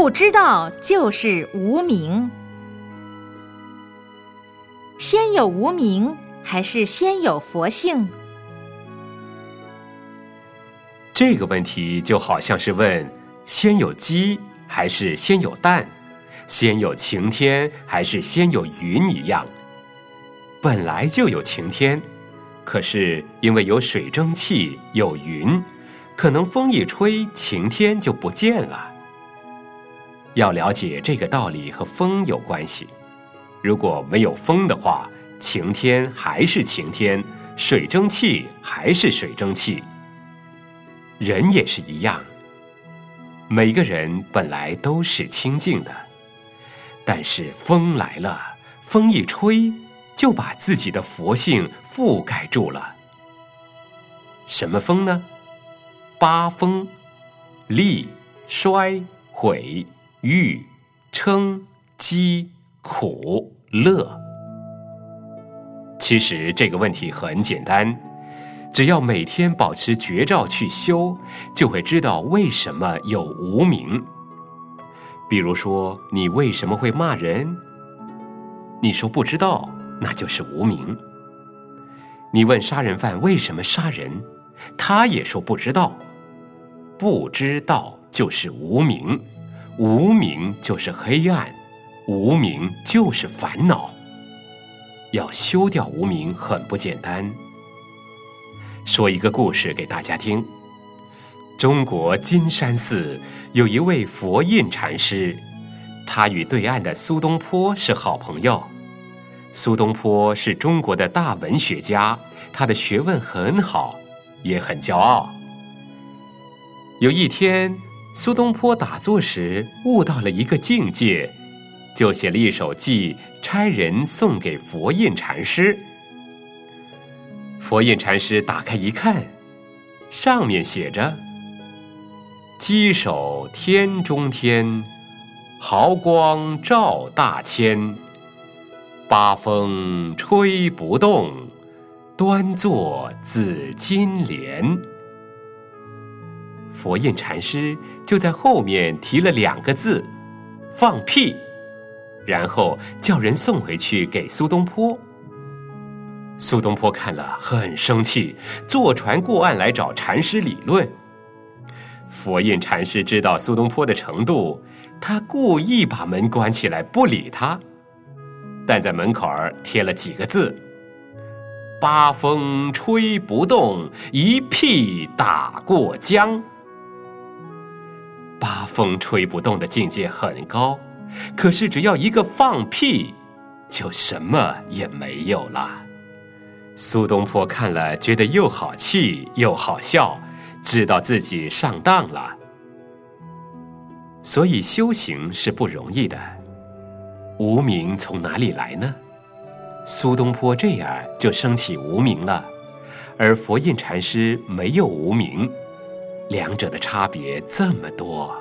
不知道就是无名。先有无名，还是先有佛性？这个问题就好像是问：先有鸡还是先有蛋？先有晴天还是先有云一样？本来就有晴天，可是因为有水蒸气、有云，可能风一吹，晴天就不见了。要了解这个道理和风有关系。如果没有风的话，晴天还是晴天，水蒸气还是水蒸气。人也是一样，每个人本来都是清净的，但是风来了，风一吹，就把自己的佛性覆盖住了。什么风呢？八风：利、衰、毁、欲、称、饥。苦乐，其实这个问题很简单，只要每天保持绝照去修，就会知道为什么有无名。比如说，你为什么会骂人？你说不知道，那就是无名。你问杀人犯为什么杀人，他也说不知道。不知道就是无名，无名就是黑暗。无名就是烦恼，要修掉无名很不简单。说一个故事给大家听：中国金山寺有一位佛印禅师，他与对岸的苏东坡是好朋友。苏东坡是中国的大文学家，他的学问很好，也很骄傲。有一天，苏东坡打坐时悟到了一个境界。就写了一首偈，差人送给佛印禅师。佛印禅师打开一看，上面写着：“稽首天中天，毫光照大千。八风吹不动，端坐紫金莲。”佛印禅师就在后面提了两个字：“放屁。”然后叫人送回去给苏东坡。苏东坡看了很生气，坐船过岸来找禅师理论。佛印禅师知道苏东坡的程度，他故意把门关起来不理他，但在门口儿贴了几个字：“八风吹不动，一屁打过江。”风吹不动的境界很高。可是，只要一个放屁，就什么也没有了。苏东坡看了，觉得又好气又好笑，知道自己上当了。所以修行是不容易的。无名从哪里来呢？苏东坡这样就升起无名了，而佛印禅师没有无名，两者的差别这么多。